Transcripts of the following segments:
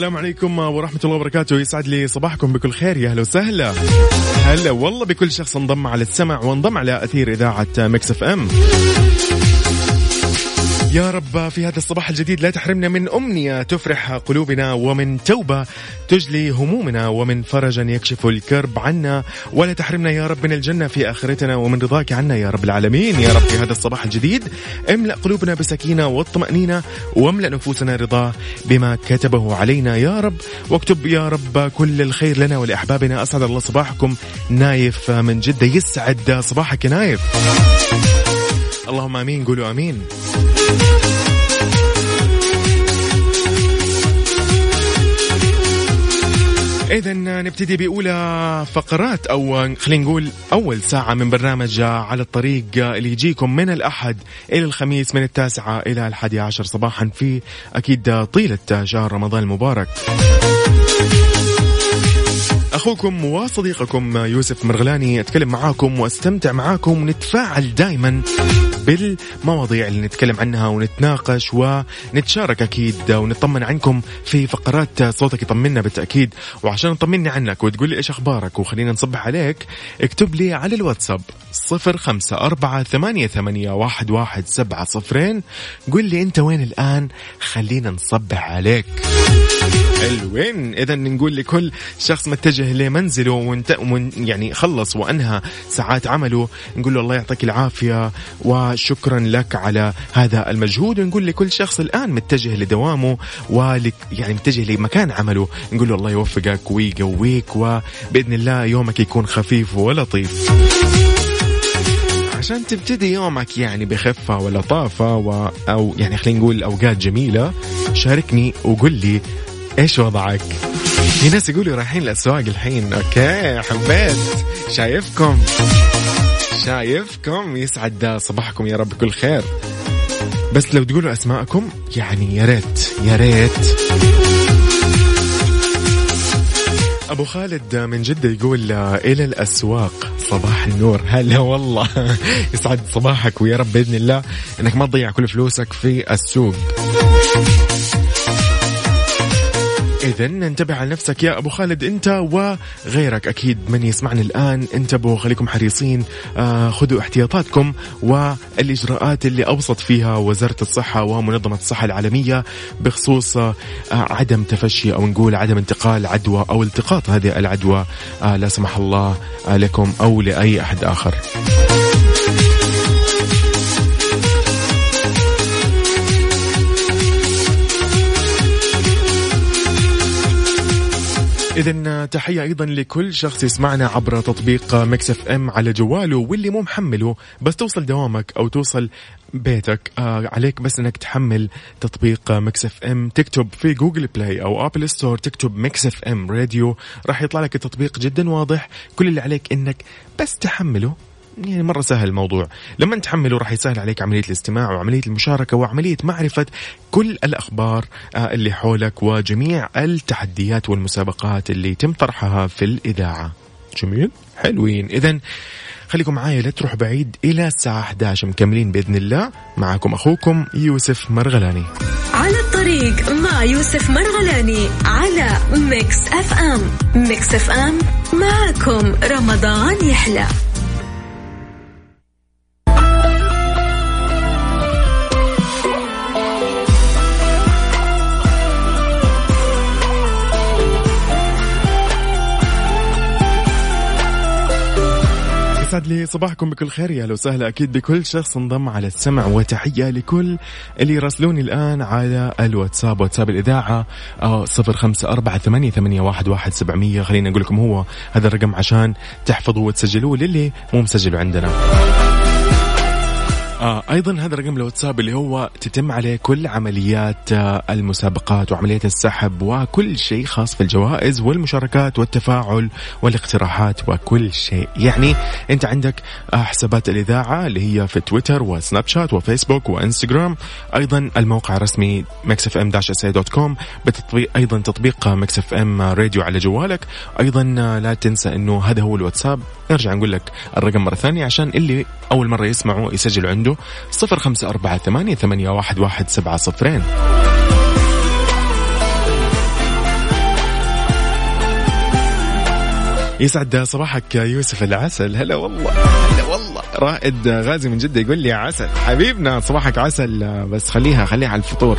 السلام عليكم ورحمة الله وبركاته. يسعد لي صباحكم بكل خير. يا أهلا وسهلا. هلا والله بكل شخص انضم على السمع وانضم على أثير إذاعة Mix FM. يا رب في هذا الصباح الجديد لا تحرمنا من أمنية تفرح قلوبنا ومن توبة تجلي همومنا ومن فرجا يكشف الكرب عنا. ولا تحرمنا يا رب من الجنة في آخرتنا ومن رضاك عنا يا رب العالمين. يا رب في هذا الصباح الجديد املأ قلوبنا بسكينة والطمأنينة واملأ نفوسنا رضا بما كتبه علينا يا رب. واكتب يا رب كل الخير لنا ولأحبابنا. أسعد الله صباحكم. نايف من جدة يسعد صباحك يا نايف. اللهم آمين. قولوا آمين. إذا نبتدي بأولى فقرات أو خلينا نقول أول ساعة من برنامج على الطريق اللي يجيكم من الأحد إلى الخميس من التاسعة إلى الحادي عشر صباحا في أكيد طيلة شهر رمضان المبارك. أخوكم وصديقكم يوسف مرغلاني أتكلم معاكم وأستمتع معاكم ونتفاعل دائما بالمواضيع اللي نتكلم عنها ونتناقش ونتشارك أكيد ونطمن عنكم في فقرات صوتك يطمنا بالتأكيد. وعشان تطمني عنك وتقول لي إيش أخبارك وخلينا نصبح عليك اكتب لي على الواتساب صفر خمسة أربعة ثمانية, ثمانية واحد, واحد سبعة صفرين. قل لي أنت وين الآن؟ خلينا نصبح عليك. حلوين. اذا نقول لكل شخص متجه لمنزله ومن يعني خلص وأنهى ساعات عمله نقول له الله يعطيك العافية وشكرا لك على هذا المجهود. ونقول لكل شخص الآن متجه لدوامه ولك يعني متجه لمكان عمله نقول له الله يوفقك ويقويك وبإذن الله يومك يكون خفيف ولطيف. عشان تبتدي يومك يعني بخفة ولطافة و... أو يعني خلينا نقول أوقات جميلة شاركني وقل لي إيش وضعك؟ في ناس يقولوا رايحين الاسواق الحين. okay حبيت. شايفكم. شايفكم. يسعد صباحكم يا رب بكل خير. بس لو تقولوا أسماءكم يعني يا ريت. يا ريت. أبو خالد من جدة يقول إلى الأسواق صباح النور. هلا والله. يسعد صباحك ويا رب بإذن الله إنك ما تضيع كل فلوسك في السوق. إذا انتبه على نفسك يا أبو خالد أنت وغيرك. أكيد من يسمعني الآن انتبهوا خليكم حريصين. آه خذوا احتياطاتكم والإجراءات اللي أوصت فيها وزارة الصحة ومنظمة الصحة العالمية بخصوص آه عدم تفشي أو نقول عدم انتقال عدوى أو التقاط هذه العدوى. آه لا سمح الله لكم أو لأي أحد آخر. إذا تحية أيضا لكل شخص يسمعنا عبر تطبيق Mix FM على جواله واللي مو محمله بس توصل دوامك أو توصل بيتك. آه عليك بس إنك تحمل تطبيق Mix FM. تكتب في Google Play أو Apple Store تكتب Mix FM Radio راح يطلع لك التطبيق جدا واضح. كل اللي عليك إنك بس تحمله يعني مرة سهل الموضوع. لما تحمله راح يسهل عليك عملية الاستماع وعملية المشاركة وعملية معرفة كل الأخبار اللي حولك وجميع التحديات والمسابقات اللي تم طرحها في الإذاعة. جميل؟ حلوين. إذا خليكم معايا لا تروح بعيد إلى الساعة 11 مكملين بإذن الله. معكم أخوكم يوسف مرغلاني. على الطريق مع يوسف مرغلاني على Mix FM. Mix FM معكم رمضان يحلى. يسعد لي صباحكم بكل خير. يا أهلا وسهلا أكيد بكل شخص انضم على السمع وتحية لكل اللي يراسلوني الآن على الواتساب واتساب الإذاعة صفر خمسة أربعة ثمانية, ثمانية واحد, واحد سبعمية. خليني أقول لكم هو هذا الرقم عشان تحفظوه وتسجلوه للي مو مسجله عندنا. آه أيضا هذا رقم الواتساب اللي هو تتم عليه كل عمليات آه المسابقات وعمليات السحب وكل شيء خاص في الجوائز والمشاركات والتفاعل والاقتراحات وكل شيء. يعني أنت عندك آه حسابات الإذاعة اللي هي في تويتر وسناب شات وفيسبوك وإنستغرام. أيضا الموقع الرسمي Mix FM dash dot com. بتطبيق أيضا تطبيق Mix FM Radio على جوالك. أيضا آه لا تنسى إنه هذا هو الواتساب. نرجع نقول لك الرقم مرة ثانية عشان اللي أول مرة يسمعوا يسجلوا عنده. عنده صفر خمسة أربعة ثمانية, ثمانية واحد, واحد سبعة صفرين. يسعد صباحك يوسف العسل. هلا والله هلا والله. رائد غازي من جدة يقول لي عسل. حبيبنا صباحك عسل. بس خليها خليها على الفطور.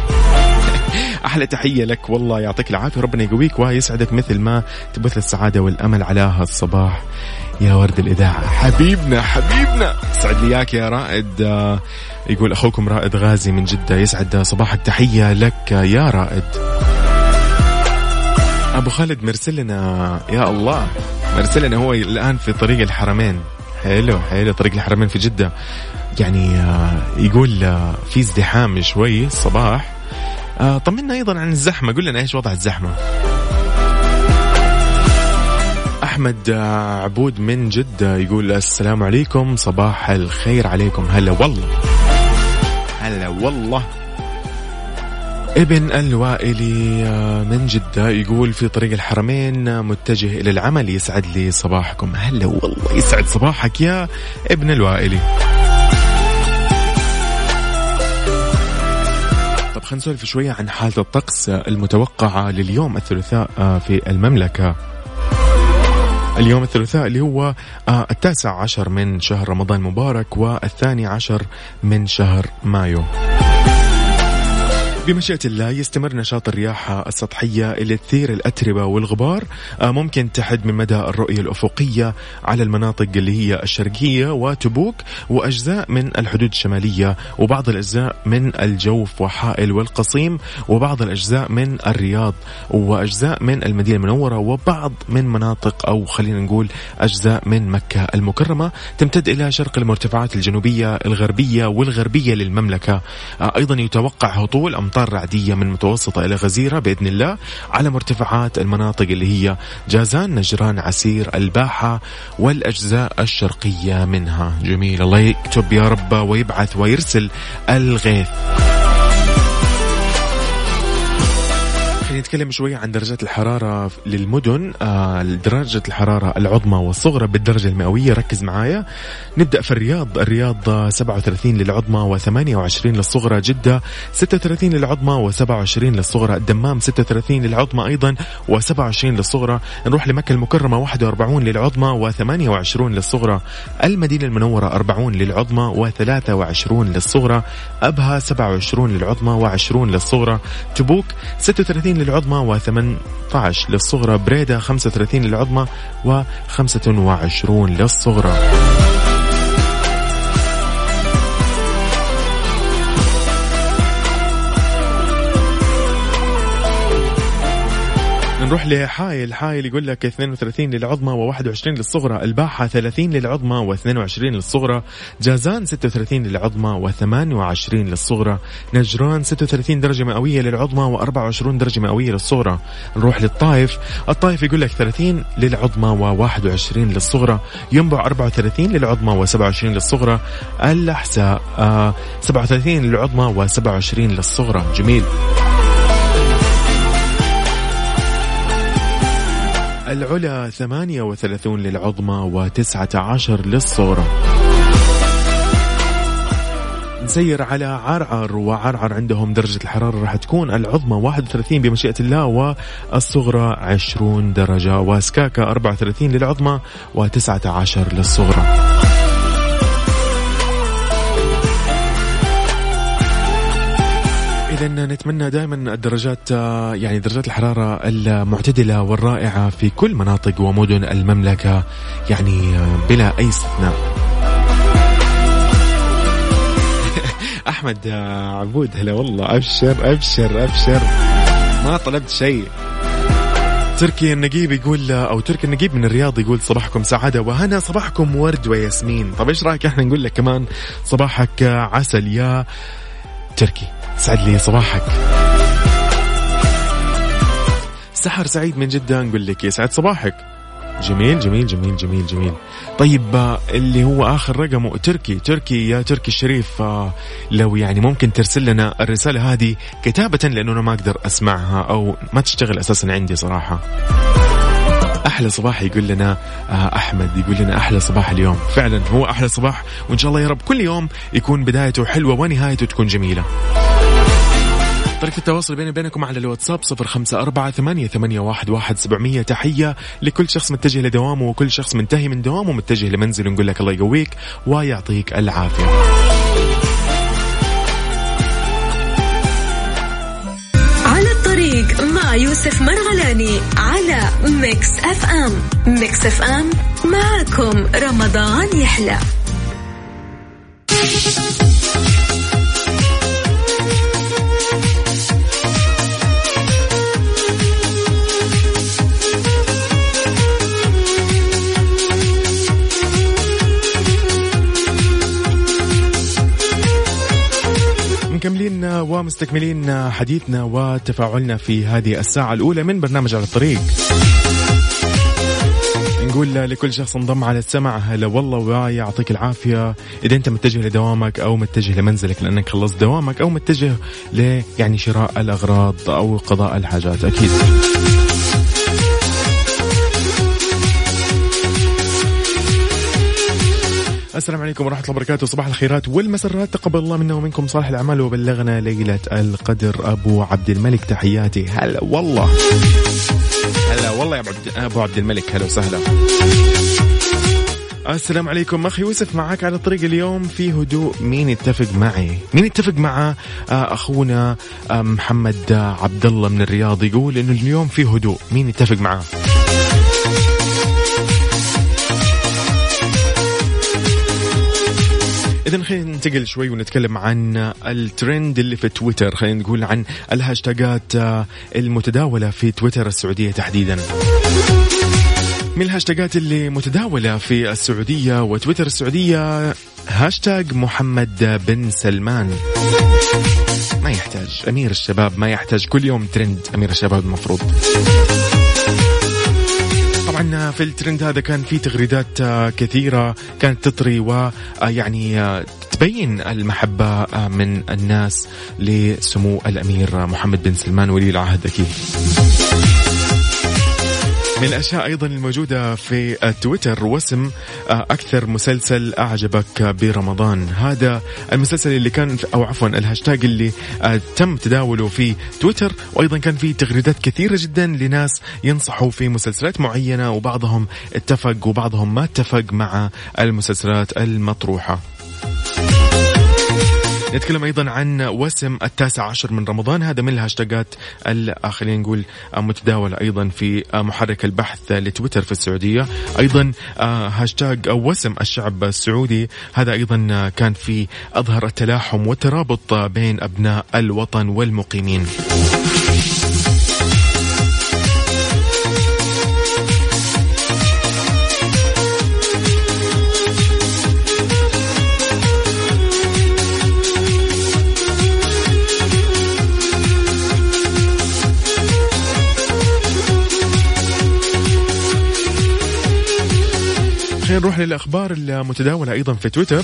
أحلى تحية لك والله يعطيك العافية. ربنا يقويك ويسعدك مثل ما تبث السعادة والأمل على هالصباح يا ورد الإذاعة. حبيبنا حبيبنا. يسعد لي إياك يا رائد. يقول أخوكم رائد غازي من جدة يسعد صباحك تحية لك يا رائد. أبو خالد مرسل لنا يا الله مرسل لنا هو الآن في طريق الحرمين. حلو حلو طريق الحرمين في جدة. يعني آه، يقول آه، في ازدحام شوي الصباح. طمنا أيضا عن الزحمة. قل لنا إيش وضع الزحمة؟ أحمد عبود من جدة يقول السلام عليكم. صباح الخير عليكم. هلا والله. هلا والله. ابن الوائلي من جدة يقول في طريق الحرمين متجه إلى العمل يسعد لي صباحكم. هلا والله يسعد صباحك يا ابن الوائلي. خلينا نسولف شوية عن حالة الطقس المتوقعة لليوم الثلاثاء في المملكة. اليوم الثلاثاء اللي هو آه، التاسع عشر من شهر رمضان المبارك والثاني عشر من شهر مايو. بمشيئة الله يستمر نشاط الرياح السطحية اللي تثير الأتربة والغبار. آه، ممكن تحد من مدى الرؤية الأفقية على المناطق اللي هي الشرقية وتبوك وأجزاء من الحدود الشمالية وبعض الأجزاء من الجوف وحائل والقصيم وبعض الأجزاء من الرياض وأجزاء من المدينة المنورة وبعض من مناطق أو خلينا نقول أجزاء من مكة المكرمة. تمتد إلى شرق المرتفعات الجنوبية الغربية والغربية للمملكة. آه، أيضا يتوقع هطول أمطار أمطار رعدية من متوسطة إلى غزيرة بإذن الله على مرتفعات المناطق اللي هي جازان نجران عسير الباحة والأجزاء الشرقية منها. جميل الله يكتب يا رب ويبعث ويرسل الغيث. خلينا نتكلم شوية عن درجات الحرارة للمدن. آه درجة الحرارة العظمى والصغرى بالدرجة المئوية ركز معايا. نبدأ في الرياض. الرياض 37 للعظمى و28 للصغرى جدة 36 للعظمى و27 للصغرى الدمام 36 للعظمى أيضا و27 للصغرى. نروح لمكة المكرمة 41 للعظمى و28 للصغرى. المدينة المنورة 40 للعظمى و23 للصغرى. أبها 27 للعظمى و20 للصغرى. تبوك 36 للعظمى و18 للصغرى بريدة 35 للعظمى و25 للصغرى. نروح لحايل. حايل يقول لك 32 للعظمى و21 للصغرى. الباحة 30 للعظمى و22 للصغرى. جازان 36 للعظمى و28 للصغرى. نجران 36 درجة مئوية للعظمى و24 درجة مئوية للصغرى. نروح للطائف. الطائف يقول لك 30 للعظمى و21 للصغرى. ينبع 34 للعظمى و27 للصغرى. الأحساء آه 37 للعظمى و27 للصغرى. جميل. العلا 38 للعظمى و19 للصغرى. نسير على عرعر وعرعر عندهم درجة الحرارة راح تكون العظمى 31 بمشيئة الله والصغرى 20 درجة وسكاكا 34 للعظمى و19 للصغرى. إذا نتمنى دائما الدرجات يعني درجات الحرارة المعتدلة والرائعة في كل مناطق ومدن المملكة يعني بلا أي استثناء. أحمد عبود هلا والله. أبشر أبشر أبشر. ما طلبت شيء. تركي النقيب يقول أو تركي النقيب من الرياض يقول صباحكم سعادة وهنا صباحكم ورد وياسمين. طب إيش رأيك إحنا نقول لك كمان صباحك عسل يا تركي؟ سعد لي صباحك. سحر سعيد من جدة نقول لك يسعد صباحك. جميل جميل جميل جميل جميل. طيب آه، اللي هو آخر رقمه تركي تركي يا تركي الشريف آه، لو يعني ممكن ترسل لنا الرسالة هذه كتابة لأنه أنا ما أقدر أسمعها أو ما تشتغل أساسا عندي صراحة. أحلى صباح يقول لنا آه، أحمد يقول لنا أحلى صباح اليوم. فعلا هو أحلى صباح وإن شاء الله يا رب كل يوم يكون بدايته حلوة ونهايته تكون جميلة. طريقة التواصل بيني وبينكم على الواتساب صفر خمسة أربعة ثمانية, ثمانية واحد, واحد سبعمية. تحية لكل شخص متجه لدوامه وكل شخص منتهي من دوامه متجه لمنزله نقول لك الله يقويك ويعطيك العافية. على الطريق مع يوسف مرغلاني على Mix FM. Mix FM معكم رمضان يحلى. مكملين ومستكملين حديثنا وتفاعلنا في هذه الساعة الأولى من برنامج على الطريق. نقول لكل شخص انضم على السمع هلا والله ويعطيك العافية. إذا أنت متجه لدوامك أو متجه لمنزلك لأنك خلصت دوامك أو متجه ل يعني شراء الأغراض أو قضاء الحاجات أكيد. السلام عليكم ورحمة الله وبركاته. صباح الخيرات والمسرات. تقبل الله منا ومنكم صالح الأعمال وبلغنا ليلة القدر. أبو عبد الملك تحياتي. هلا والله. هلا والله يا أبو عبد الملك. هلا وسهلا. السلام عليكم. أخي يوسف معك على الطريق اليوم في هدوء. مين يتفق معي؟ مين يتفق مع أخونا محمد عبد الله من الرياض؟ يقول إنه اليوم في هدوء. مين يتفق معاه؟ إذا خلينا ننتقل شوي ونتكلم عن الترند اللي في تويتر. خلينا نقول عن الهاشتاجات المتداولة في تويتر السعودية تحديدا. من الهاشتاجات اللي متداولة في السعودية وتويتر السعودية هاشتاج محمد بن سلمان. ما يحتاج. أمير الشباب ما يحتاج. كل يوم ترند. أمير الشباب المفروض. طبعا في الترند هذا كان في تغريدات كثيرة كانت تطري ويعني تبين المحبة من الناس لسمو الأمير محمد بن سلمان ولي العهد أكيد. من الاشياء أيضا الموجودة في تويتر وسم أكثر مسلسل أعجبك برمضان. هذا المسلسل اللي كان أو عفوا الهاشتاج اللي تم تداوله في تويتر. وأيضا كان في تغريدات كثيرة جدا لناس ينصحوا في مسلسلات معينة وبعضهم اتفق وبعضهم ما اتفق مع المسلسلات المطروحة. نتكلم أيضا عن وسم التاسع عشر من رمضان هذا من ال hashtags ات خلينا نقول متداوله أيضا في محرك البحث لتويتر في السعودية. أيضا هاشتاج وسم الشعب السعودي. هذا أيضا كان في أظهر التلاحم والترابط بين أبناء الوطن والمقيمين. نروح للأخبار المتداولة أيضا في تويتر.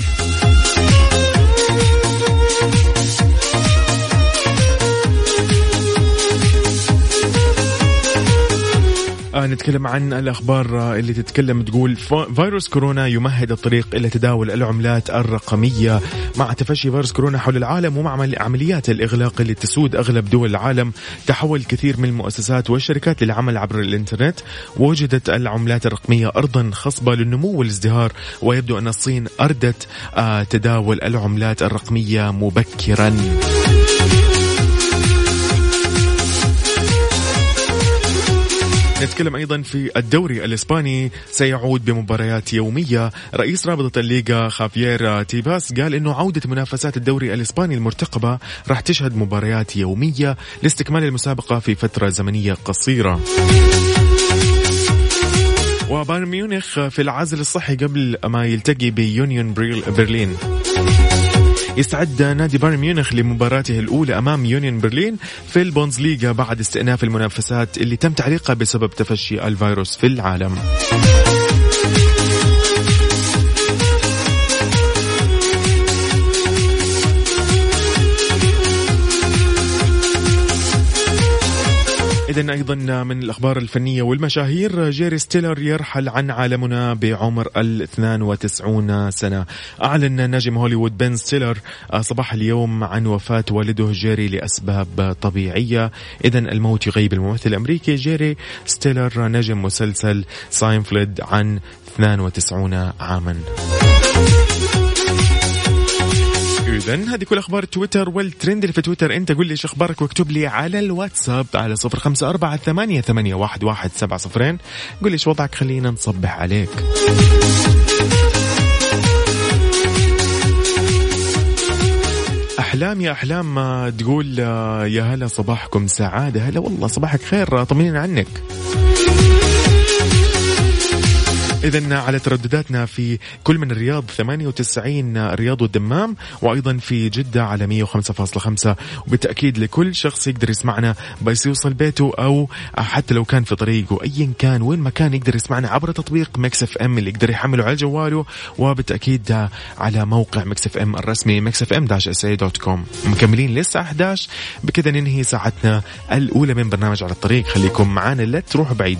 آه نتكلم عن الأخبار آه، اللي تتكلم تقول فيروس كورونا يمهد الطريق إلى تداول العملات الرقمية. مع تفشي فيروس كورونا حول العالم ومع عمليات الإغلاق اللي تسود أغلب دول العالم تحول كثير من المؤسسات والشركات للعمل عبر الإنترنت. وجدت العملات الرقمية أرضا خصبة للنمو والازدهار ويبدو أن الصين أردت آه تداول العملات الرقمية مبكرا. نتكلم أيضا في الدوري الإسباني. سيعود بمباريات يومية رئيس رابطة الليغا خافيير تيباس قال إنه عودة منافسات الدوري الإسباني المرتقبة راح تشهد مباريات يومية لاستكمال المسابقة في فترة زمنية قصيرة. وبايرن ميونخ في العزل الصحي قبل ما يلتقي بيونيون برلين. يستعد نادي بايرن ميونخ لمباراته الأولى أمام يونيون برلين في البونز ليغا بعد استئناف المنافسات اللي تم تعليقها بسبب تفشي الفيروس في العالم. إذا أيضا من الأخبار الفنية والمشاهير جيري ستيلر يرحل عن عالمنا بعمر ال 92 سنة. أعلن نجم هوليوود بن ستيلر صباح اليوم عن وفاة والده جيري لأسباب طبيعية. إذا الموت يغيب الممثل الأمريكي جيري ستيلر. نجم مسلسل ساينفلد عن 92 عاما. اذا هذه كل أخبار تويتر والترند اللي في تويتر. أنت قول لي إيش أخبارك واكتب لي على الواتساب على صفر خمسة أربعة ثمانية, ثمانية واحد, واحد سبعة صفرين. قول لي إيش وضعك خلينا نصبح عليك. أحلام يا أحلام تقول يا هلا صباحكم. سعادة هلا والله صباحك خير طمنين عنك. إذا على تردداتنا في كل من الرياض 98 الرياض والدمام وأيضا في جدة على 105.5 وبالتأكيد لكل شخص يقدر يسمعنا بس يوصل بيته أو حتى لو كان في طريقه أيا كان وين ما كان يقدر يسمعنا عبر تطبيق ميكس إف إم اللي يقدر يحمله على جواله وبالتأكيد على موقع ميكس إف إم الرسمي ميكس إف إم dash SA dot com. مكملين لسه 11 بكذا ننهي ساعتنا الأولى من برنامج على الطريق. خليكم معانا لا تروحوا بعيد.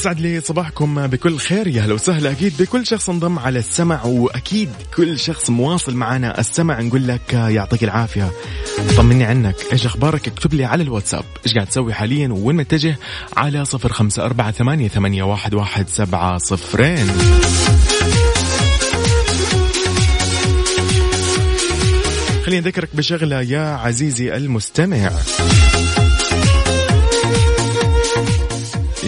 يسعد لي صباحكم بكل خير. يا أهلا وسهلا. أكيد بكل شخص انضم على السمع وأكيد كل شخص مواصل معنا السمع. نقول لك يعطيك العافية. طمني عنك. إيش أخبارك؟ اكتب لي على الواتساب. إيش قاعد تسوي حاليا؟ وين متجه؟ على صفر خمسة أربعة ثمانية, ثمانية واحد, واحد سبعة صفرين. خليني أذكرك بشغلة يا عزيزي المستمع.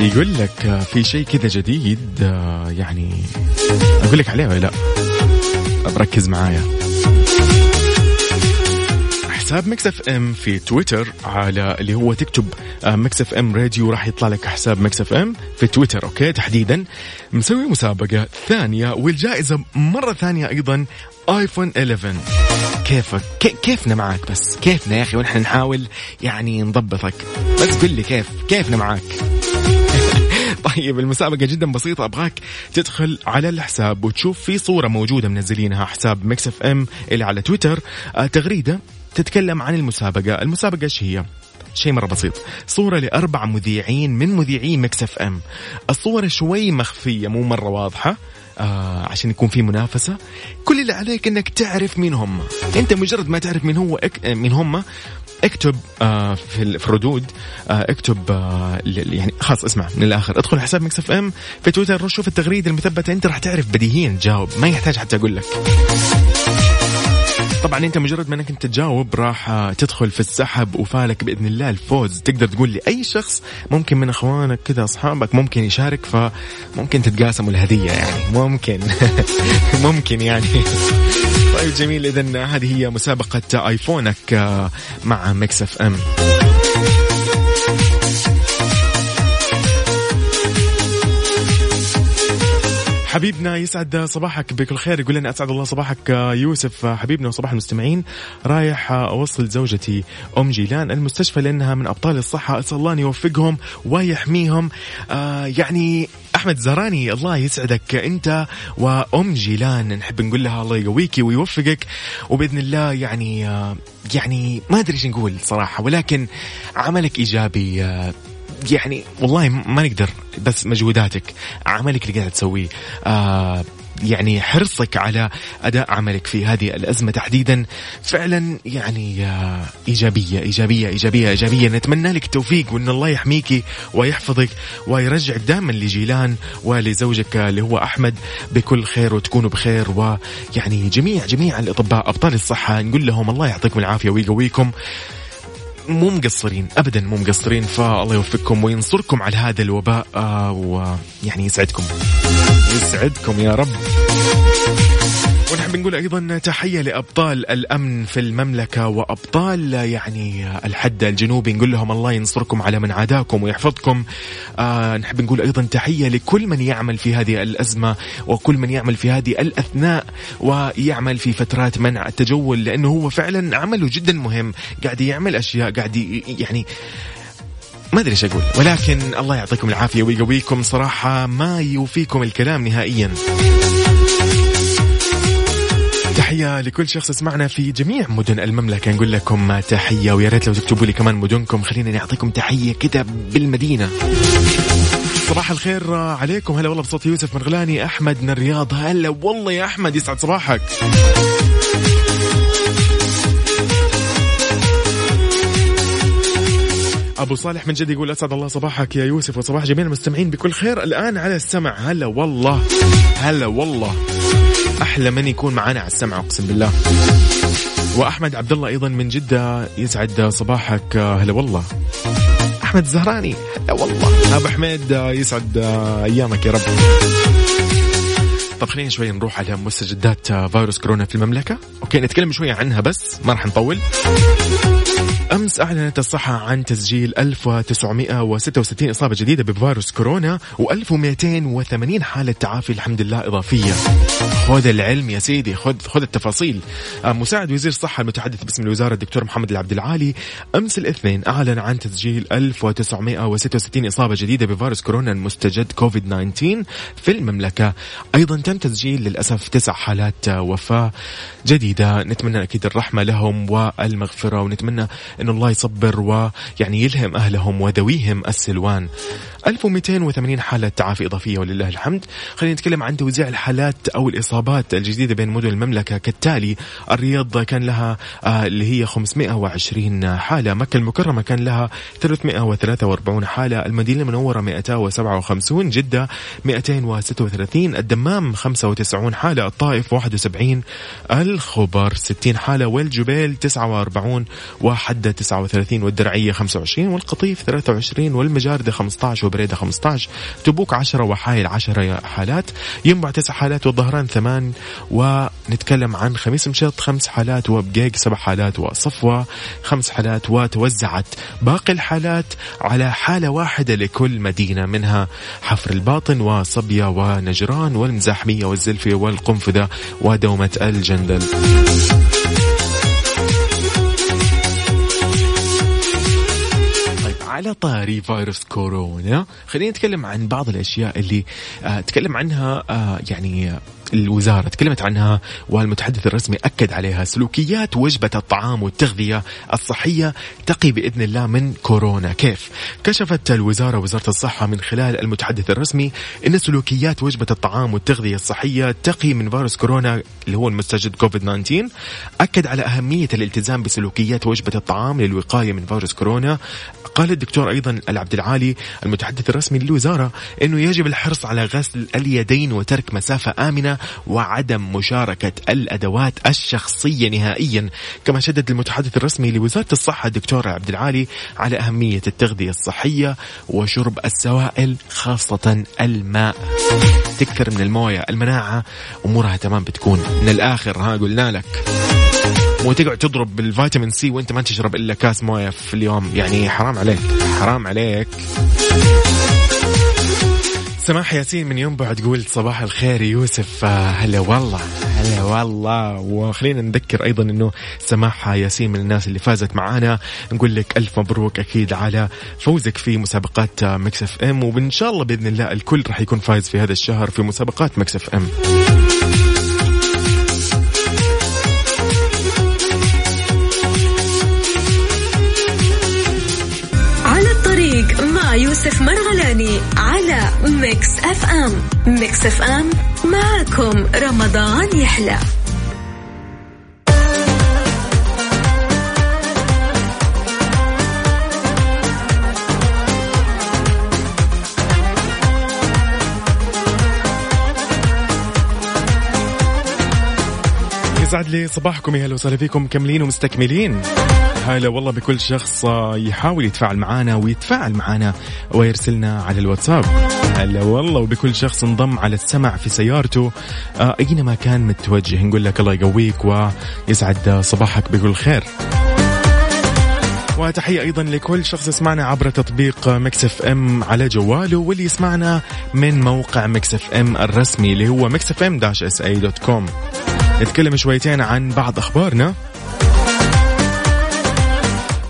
يقول لك في شيء كذا جديد يعني أقول لك عليه ولا لا؟ ركز معايا. حساب ميكس إف إم في تويتر على اللي هو تكتب ميكس إف إم راديو راح يطلع لك حساب ميكس إف إم في تويتر أوكي؟ تحديدا. مسوي مسابقة ثانية والجائزة مرة ثانية أيضا آيفون 11 كيفك كيفنا معاك بس؟ كيفنا يا أخي؟ ونحن نحاول يعني نضبطك. بس قل لي كيف كيفنا معاك؟ طيب المسابقة جدا بسيطة أبغاك تدخل على الحساب وتشوف في صورة موجودة منزلينها حساب ميكس إف إم اللي على تويتر. آه تغريدة تتكلم عن المسابقة. المسابقة إيش هي؟ شيء مرة بسيط. صورة لأربع مذيعين من مذيعين ميكس إف إم. الصورة شوي مخفية مو مرة واضحة. آه عشان يكون في منافسة. كل اللي عليك إنك تعرف مين هم. أنت مجرد ما تعرف مين هو من هم اكتب آه في ال- في الردود آه اكتب آه يعني خلاص اسمع من الآخر. ادخل حساب مكس اف ام في تويتر شوف التغريدة المثبتة. انت راح تعرف بديهيا تجاوب ما يحتاج حتى أقول لك. طبعا انت مجرد ما انك انت تجاوب راح آه، تدخل في السحب وفالك بإذن الله الفوز. تقدر تقول لأي شخص ممكن من أخوانك كذا أصحابك ممكن يشارك فممكن تتقاسموا الهدية يعني. ممكن. ممكن يعني. طيب جميل اذا هذه هي مسابقة آيفونك آه، مع ميكس أف إم حبيبنا يسعد صباحك بكل خير. يقول لنا أسعد الله صباحك يوسف حبيبنا وصباح المستمعين. رايح اوصل زوجتي أم جيلان. المستشفى لأنها من أبطال الصحة. أسأل الله أن يوفقهم ويحميهم. آه يعني أحمد زراني الله يسعدك. أنت وأم جيلان نحب نقول لها الله يقويكي ويوفقك. وبإذن الله يعني آه يعني ما أدري إيش نقول صراحة ولكن عملك إيجابي آه يعني والله ما نقدر بس مجهوداتك عملك اللي قاعد تسويه آه يعني حرصك على أداء عملك في هذه الأزمة تحديدا فعلا يعني آه إيجابية إيجابية إيجابية إيجابية. نتمنى لك التوفيق وإن الله يحميك ويحفظك ويرجعك دائما لجيلان ولزوجك اللي هو أحمد بكل خير وتكونوا بخير. ويعني جميع جميع الأطباء أبطال الصحة نقول لهم الله يعطيكم العافية ويقويكم. مو مقصرين ابدا مو مقصرين فالله يوفقكم وينصركم على هذا الوباء آه ويعني يسعدكم. يسعدكم يا رب. ونحب نقول أيضا تحية لأبطال الأمن في المملكة وأبطال يعني الحد الجنوبي. نقول لهم الله ينصركم على من عاداكم ويحفظكم. آه نحب نقول أيضا تحية لكل من يعمل في هذه الأزمة وكل من يعمل في هذه الأثناء ويعمل في فترات منع التجول لأنه هو فعلا عمله جدا مهم. قاعد يعمل أشياء قاعد يعني ما أدري إيش أقول. ولكن الله يعطيكم العافية ويقويكم. صراحة ما يوفيكم الكلام نهائيا. تحية لكل شخص يسمعنا في جميع مدن المملكة. نقول لكم تحية ويا ريت لو تكتبوا لي كمان مدنكم. خلينا نعطيكم تحية كده بالمدينة. صباح الخير عليكم. هلا والله بصوت يوسف مرغلاني أحمد من الرياض. هلا والله يا أحمد يسعد صباحك. أبو صالح من جد يقول أسعد الله صباحك يا يوسف وصباح جميع المستمعين بكل خير الآن على السمع. هلا والله هلا والله. أحلى من يكون معنا على السمع أقسم بالله. وأحمد عبد الله أيضا من جدة يسعد صباحك. هلا والله. أحمد الزهراني هلا والله. أبو حميد يسعد أيامك يا رب. طب خلينا شوي نروح على مستجدات فيروس كورونا في المملكة. أوكي نتكلم شوية عنها بس ما راح نطول. أمس أعلنت الصحة عن تسجيل 1966 إصابة جديدة بفيروس كورونا و1280 حالة تعافي الحمد لله إضافية. خذ العلم يا سيدي خذ خذ التفاصيل. آه، مساعد وزير الصحة المتحدث باسم الوزارة الدكتور محمد العبد العالي أمس الاثنين أعلن عن تسجيل 1966 إصابة جديدة بفيروس كورونا المستجد كوفيد 19 في المملكة. أيضا تم تسجيل للأسف تسع حالات آه، وفاة جديدة. نتمنى أكيد الرحمة لهم والمغفرة ونتمنى أن الله يصبر ويعني يلهم أهلهم وذويهم السلوان. 1280 حالة تعافي إضافية ولله الحمد. خلينا نتكلم عن توزيع الحالات أو الإصابات الجديدة بين مدن المملكة. كالتالي الرياض كان لها آه اللي هي 520 حالة. مكة المكرمة كان لها 343 حالة. المدينة المنورة 257 جدة 236 الدمام 95 حالة الطائف 71 الخبر 60 حالة والجبيل 49 وحدة 39 والدرعية 25 والقطيف 23 والمجاردة 15 وبريدة 15 تبوك 10 وحايل 10 حالات. ينبع 9 حالات والظهران 8 ونتكلم عن خميس مشيط 5 حالات وبقيق 7 حالات وصفوة 5 حالات وتوزعت. باقي الحالات على حالة واحدة لكل مدينة منها حفر الباطن وصبية ونجران والمزاحمية والزلفية والقنفذة ودومة الجندل. طيب على طاري فيروس كورونا. خلينا نتكلم عن بعض الأشياء اللي آه تكلم عنها آه يعني الوزارة تكلمت عنها والمتحدث الرسمي أكد عليها سلوكيات وجبة الطعام والتغذية الصحية تقي بإذن الله من كورونا. كيف؟ كشفت الوزارة وزارة الصحة من خلال المتحدث الرسمي أن سلوكيات وجبة الطعام والتغذية الصحية تقي من فيروس كورونا اللي هو المستجد كوفيد 19 أكد على أهمية الالتزام بسلوكيات وجبة الطعام للوقاية من فيروس كورونا. قال الدكتور أيضا العبد العالي المتحدث الرسمي للوزارة أنه يجب الحرص على غسل اليدين وترك مسافة آمنة وعدم مشاركة الأدوات الشخصية نهائيا. كما شدد المتحدث الرسمي لوزارة الصحة الدكتور عبد العالي على أهمية التغذية الصحية وشرب السوائل خاصة الماء. تكثر من الموية المناعة أمورها تمام بتكون. من الآخر ها قلنا لك. مو تقعد تضرب بالفيتامين C وأنت ما تشرب إلا كاس موية في اليوم. يعني حرام عليك حرام عليك. سماح ياسين من ينبع تقول صباح الخير يوسف. آه، هلا والله. هلا والله. وخلينا نذكر أيضا إنه سماح ياسين من الناس اللي فازت معانا. نقول لك ألف مبروك أكيد على فوزك في مسابقات مكس اف إم. وإن شاء الله بإذن الله الكل راح يكون فايز في هذا الشهر في مسابقات مكس اف إم. يوسف مرغلاني على ميكس اف ام. ميكس اف ام معكم رمضان يحلى. يسعد لي صباحكم يا هلا وسهلا فيكم مكملين ومستكملين. هلا والله بكل شخص يحاول يتفاعل معنا ويتفاعل معنا ويرسلنا على الواتساب. هلا والله وبكل شخص انضم على السمع في سيارته. آه، أينما كان متوجه؟ نقول لك الله يقويك ويسعد صباحك بكل خير. وتحية أيضا لكل شخص يسمعنا عبر تطبيق مكس إف إم على جواله واللي يسمعنا من موقع مكس إف إم الرسمي اللي هو مكس إف إم dash SA dot com. نتكلم شويتين عن بعض أخبارنا.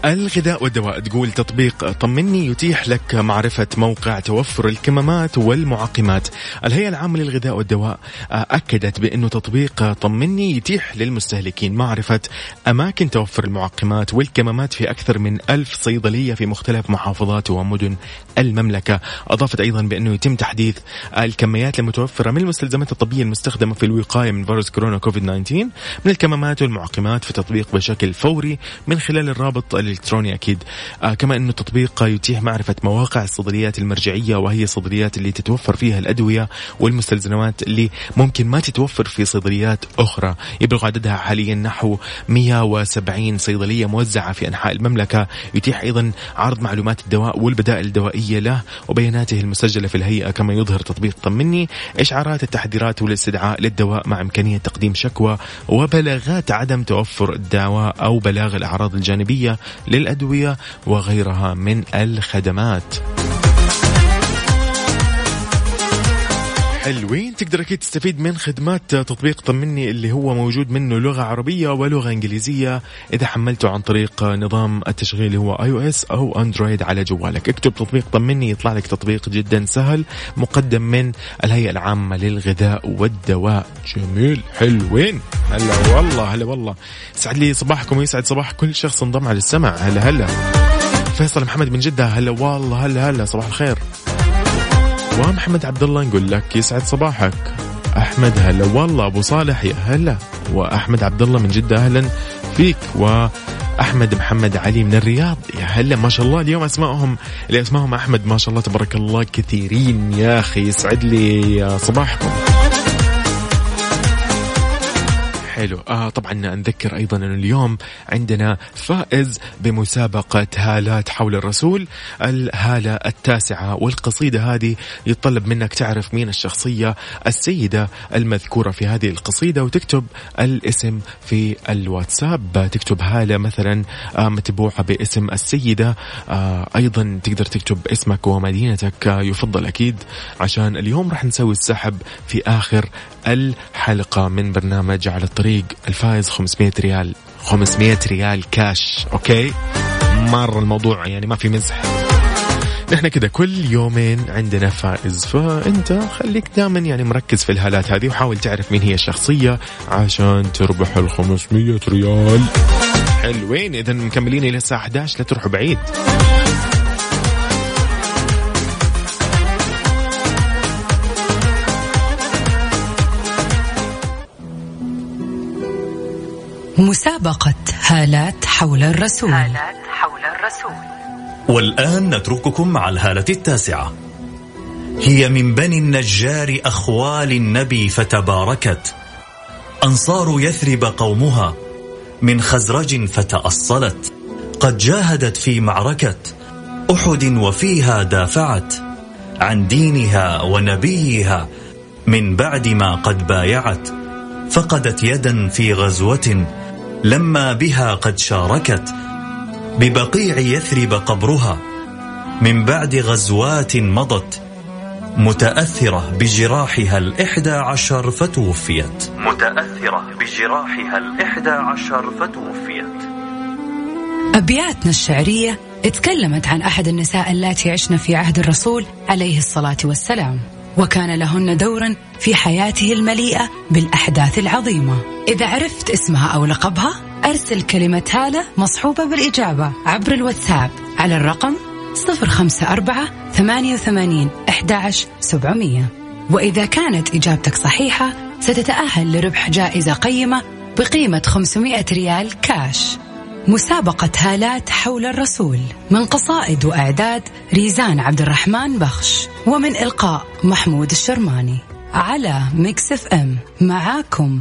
الغذاء والدواء. تقول تطبيق طمني يتيح لك معرفة موقع توفر الكمامات والمعقمات. الهيئة العامة للغذاء والدواء أكدت بأنه تطبيق طمني يتيح للمستهلكين معرفة أماكن توفر المعقمات والكمامات في أكثر من ألف صيدلية في مختلف محافظات ومدن المملكة. أضافت أيضا بأنه يتم تحديث الكميات المتوفرة من المستلزمات الطبية المستخدمة في الوقاية من فيروس كورونا كوفيد 19 من الكمامات والمعقمات في التطبيق بشكل فوري من خلال الرابط الإلكتروني أكيد. آه كما أنه التطبيق يتيح معرفة مواقع الصيدليات المرجعية وهي الصيدليات اللي تتوفر فيها الأدوية والمستلزمات اللي ممكن ما تتوفر في صيدليات أخرى. يبلغ عددها حاليا نحو 170 صيدلية موزعة في أنحاء المملكة. يتيح أيضا عرض معلومات الدواء والبدائل الدوائية له وبياناته المسجلة في الهيئة. كما يظهر تطبيق طمني إشعارات التحذيرات والاستدعاء للدواء مع إمكانية تقديم شكوى وبلاغات عدم توفر الدواء أو بلاغ الأعراض الجانبية للأدوية وغيرها من الخدمات. حلوين. تقدر أكيد تستفيد من خدمات تطبيق طمني اللي هو موجود منه لغة عربية ولغة إنجليزية. إذا حملته عن طريق نظام التشغيل اللي هو iOS أو Android على جوالك. اكتب تطبيق طمني يطلع لك تطبيق جدا سهل مقدم من الهيئة العامة للغذاء والدواء. جميل. حلوين. هلا والله هلا والله. يسعد لي صباحكم ويسعد صباح كل شخص انضم على السمع هلا هلا. فيصل محمد من جدة. هلا والله هلا هلا. صباح الخير. ومحمد عبد الله نقول لك يسعد صباحك. أحمد هلا والله أبو صالح يا هلا. وأحمد عبد الله من جدة أهلا فيك. وأحمد محمد علي من الرياض يا هلا. ما شاء الله اليوم أسمائهم اللي أسمائهم أحمد ما شاء الله تبارك الله كثيرين يا أخي. يسعد لي صباحكم. حلو. آه طبعا نذكر أيضا انه اليوم عندنا فائز بمسابقة هالات حول الرسول الهالة التاسعة والقصيدة هذه يتطلب منك تعرف مين الشخصية السيدة المذكورة في هذه القصيدة وتكتب الاسم في الواتساب. تكتب هالة مثلا آه متبوعة باسم السيدة. آه أيضا تقدر تكتب اسمك ومدينتك. آه يفضل أكيد. عشان اليوم راح نسوي السحب في آخر الحلقة من برنامج على الطريق. الفائز 500 ريال 500 ريال كاش okay؟ مره الموضوع يعني ما في مزح. إحنا كذا كل يومين عندنا فائز فأنت خليك دائما يعني مركز في الهالات هذه وحاول تعرف مين هي الشخصية عشان تربح ال 500 ريال. حلوين اذا مكملين إلى الساعة 11 لا تروحوا بعيد. مسابقة هالات حول الرسول. هالات حول الرسول. والآن نترككم مع الهالة التاسعة. هي من بني النجار أخوال النبي فتباركت. أنصار يثرب قومها من خزرج فتأصلت. قد جاهدت في معركة أحد وفيها دافعت. عن دينها ونبيها من بعد ما قد بايعت. فقدت يدا في غزوة لما بها قد شاركت ببقيع يثرب قبرها من بعد غزوات مضت متأثرة بجراحها الإحدى عشر فتوفيت. متأثرة بجراحها الإحدى عشر فتوفيت. أبياتنا الشعرية تكلمت عن أحد النساء اللاتي عشن في عهد الرسول عليه الصلاة والسلام وكان لهن دور في حياته المليئة بالأحداث العظيمة. إذا عرفت اسمها أو لقبها أرسل كلمة هالة مصحوبة بالإجابة عبر الواتساب على الرقم 054 88 11 700 وإذا كانت إجابتك صحيحة ستتأهل لربح جائزة قيمة بقيمة 500 ريال كاش. مسابقة هالات حول الرسول من قصائد وإعداد ريزان عبد الرحمن بخش ومن إلقاء محمود الشرماني. على Mix FM معاكم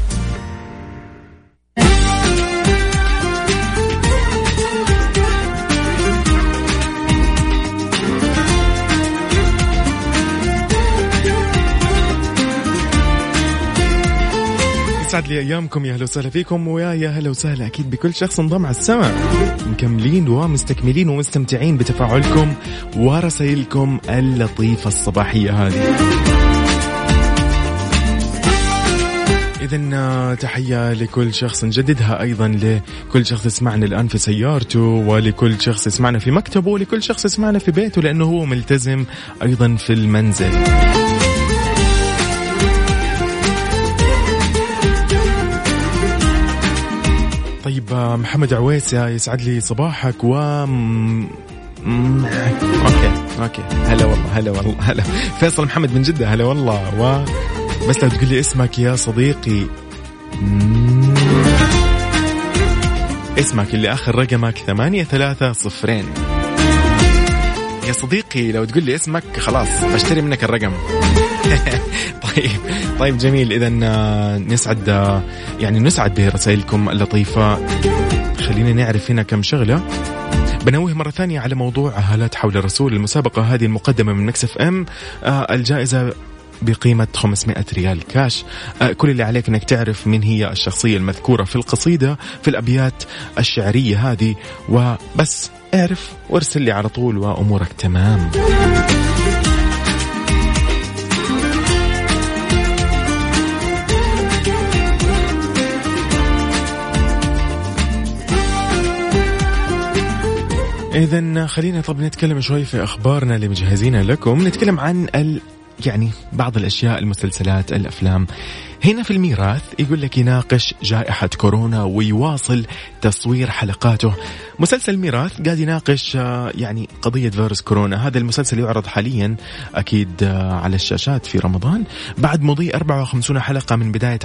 يسعد لي أيامكم يا أهلا وسهلا فيكم ويا يا أهلا وسهلا أكيد بكل شخص انضم على السمع مكملين ومستكملين ومستمتعين بتفاعلكم ورسائلكم اللطيفة الصباحية هذه. إذا تحية لكل شخص نجددها أيضا لكل شخص يسمعنا الآن في سيارته ولكل شخص يسمعنا في مكتبه ولكل شخص يسمعنا في بيته لأنه هو ملتزم أيضا في المنزل. طيب محمد عويسة يسعد لي صباحك و okay okay. هلا والله هلا والله هلا. فيصل محمد من جدة هلا والله. و بس لو تقول لي اسمك يا صديقي. اسمك اللي آخر رقمك ثمانية ثلاثة صفرين. يا صديقي لو تقول لي اسمك خلاص بشتري منك الرقم. طيب. طيب جميل. اذا آه، نسعد آه، يعني نسعد برسائلكم اللطيفة. خلينا نعرف هنا كم شغلة. بنوه مرة ثانية على موضوع هالات حول الرسول. المسابقة هذه المقدمة من مكسف أم آه الجائزة بقيمة 500 ريال كاش. آه كل اللي عليك إنك تعرف من هي الشخصية المذكورة في القصيدة في الأبيات الشعرية هذه. وبس اعرف وارسل لي على طول وأمورك تمام. إذا خلينا طب نتكلم شوي في أخبارنا اللي مجهزينها لكم. نتكلم عن ال يعني بعض الأشياء المسلسلات الأفلام. هنا في الميراث يقول لك يناقش جائحة كورونا ويواصل تصوير حلقاته. مسلسل ميراث قاعد يناقش آه، يعني قضية فيروس كورونا. هذا المسلسل يعرض حاليا أكيد آه، على الشاشات في رمضان. بعد مضي 54 حلقة من بداية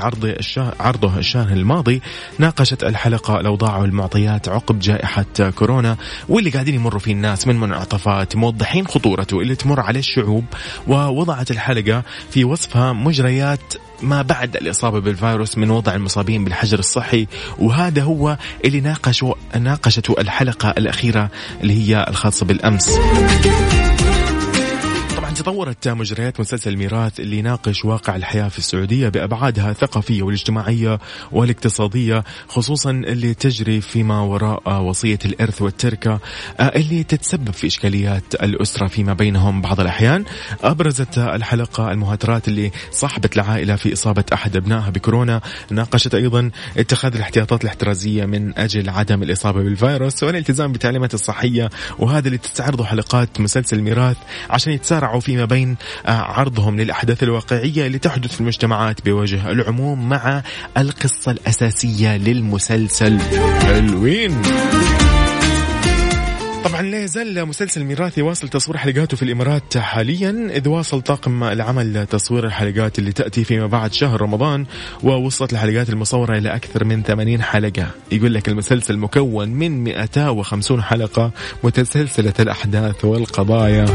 عرضه الشهر الماضي ناقشت الحلقة الأوضاع والمعطيات عقب جائحة كورونا واللي قاعدين يمروا فيه الناس من منعطفات موضحين خطورته اللي تمر على الشعوب ووضعت الحلقة في وصفها مجريات ما بعد الإصابة بالفيروس من وضع المصابين بالحجر الصحي وهذا هو اللي ناقشوا ناقشته الحلقة الأخيرة اللي هي الخاصة بالأمس. تطورت مجريات مسلسل الميراث اللي يناقش واقع الحياة في السعودية بأبعادها الثقافية والاجتماعية والاقتصادية خصوصا اللي تجري فيما وراء وصية الإرث والتركة اللي تتسبب في إشكاليات الأسرة فيما بينهم بعض الأحيان. أبرزت الحلقة المهاترات اللي صاحبت العائلة في إصابة أحد أبنائها بكورونا. ناقشت أيضا اتخاذ الاحتياطات الاحترازية من أجل عدم الإصابة بالفيروس والالتزام بالتعليمات الصحية وهذا اللي تستعرضه حلقات مسلسل الميراث عشان يتسارعوا فيما بين عرضهم للأحداث الواقعية اللي تحدث في المجتمعات بوجه العموم مع القصة الأساسية للمسلسل حلوين. طبعا لا يزال مسلسل ميراث يواصل تصوير حلقاته في الإمارات حاليا إذ واصل طاقم العمل تصوير الحلقات اللي تأتي فيما بعد شهر رمضان ووصلت الحلقات المصورة إلى أكثر من 80 حلقة. يقول لك المسلسل مكون من 250 حلقة متسلسلة الأحداث والقضايا.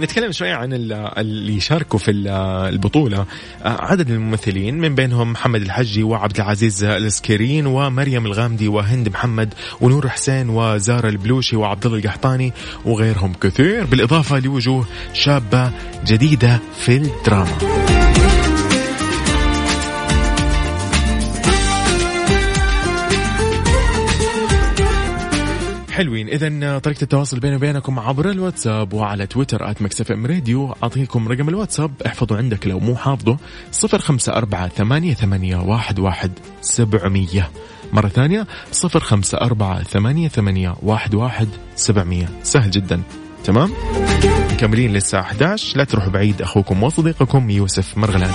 نتكلم شوية عن اللي شاركوا في البطولة. عدد الممثلين من بينهم محمد الحجي وعبد العزيز السكيرين ومريم الغامدي وهند محمد ونور حسين وزارا البلوشي وعبد الله القحطاني وغيرهم كثير بالإضافة لوجوه شابة جديدة في الدراما. حلوين. اذا طريقة التواصل بيني وبينكم عبر الواتساب وعلى تويتر at Mix FM Radio. أعطيكم رقم الواتساب. احفظوا عندك لو مو حافظه. صفر خمسة أربعة ثمانية, ثمانية واحد, واحد سبعمية. مرة ثانية صفر خمسة أربعة ثمانية, ثمانية واحد, واحد سبعمية. سهل جدا. تمام؟ مكملين للساعة 11 لا تروحوا بعيد. أخوكم وصديقكم يوسف مرغلاني.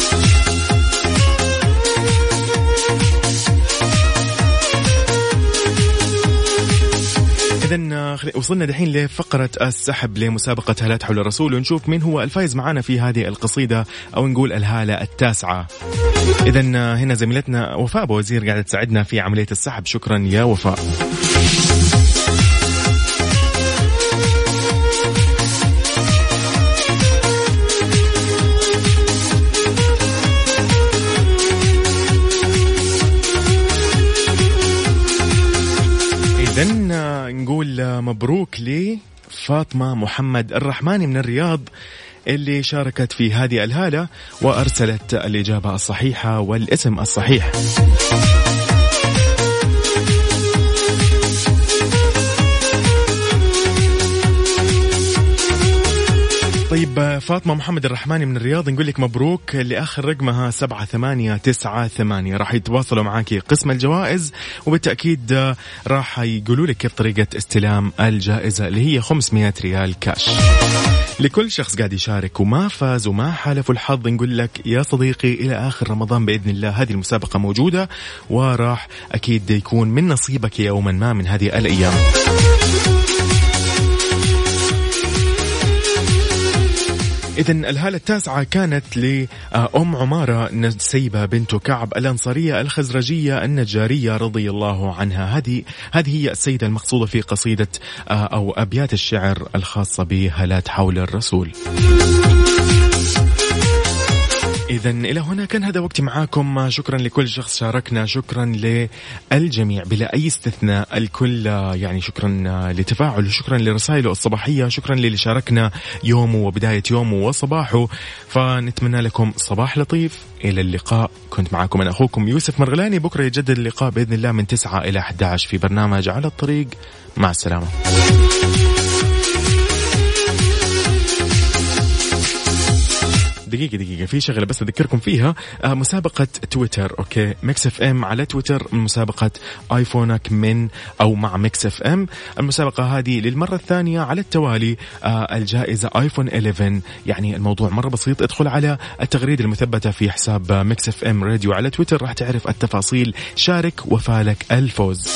إذا وصلنا دحين لفقرة السحب لمسابقة هالات حول الرسول ونشوف مين هو الفائز معنا في هذه القصيدة أو نقول الهالة التاسعة. إذا هنا زميلتنا وفاء بوزير قاعدة تساعدنا في عملية السحب شكرا يا وفاء. نقول مبروك لفاطمة محمد الرحماني من الرياض اللي شاركت في هذه الهالة وأرسلت الإجابة الصحيحة والاسم الصحيح. طيب فاطمة محمد الرحماني من الرياض نقول لك مبروك لآخر رقمها سبعة ثمانية تسعة ثمانية. راح يتواصلوا معاكي قسم الجوائز وبالتأكيد راح يقولوا لك كيف طريقة استلام الجائزة اللي هي 500 ريال كاش لكل شخص قاعد يشارك وما فاز وما حالف الحظ نقول لك يا صديقي إلى آخر رمضان بإذن الله هذه المسابقة موجودة وراح أكيد يكون من نصيبك يوما ما من هذه الأيام. إذا الهالة التاسعة كانت لأم عمارة نسيبة بنت كعب الأنصارية الخزرجية النجارية رضي الله عنها. هذه هذه هي السيدة المقصودة في قصيدة أو أبيات الشعر الخاصة بهالات حول الرسول. إذا إلى هنا كان هذا وقتي معاكم. شكرا لكل شخص شاركنا. شكرا للجميع بلا أي استثناء. الكل يعني شكرا لتفاعله شكرا لرسائله الصباحية. شكرا للي شاركنا يومه وبداية يومه وصباحه. فنتمنى لكم صباح لطيف. إلى اللقاء. كنت معاكم أنا أخوكم يوسف مرغلاني. بكرة يجدد اللقاء بإذن الله من 9 إلى 11 في برنامج على الطريق. مع السلامة. دقيقة دقيقة. في شغلة بس أذكركم فيها. آه مسابقة تويتر okay؟ Mix FM على تويتر مسابقة آيفونك من أو مع Mix FM. المسابقة هذه للمرة الثانية على التوالي آه الجائزة آيفون 11 يعني الموضوع مرة بسيط. ادخل على التغريدة المثبتة في حساب Mix FM Radio على تويتر. راح تعرف التفاصيل. شارك وفالك الفوز.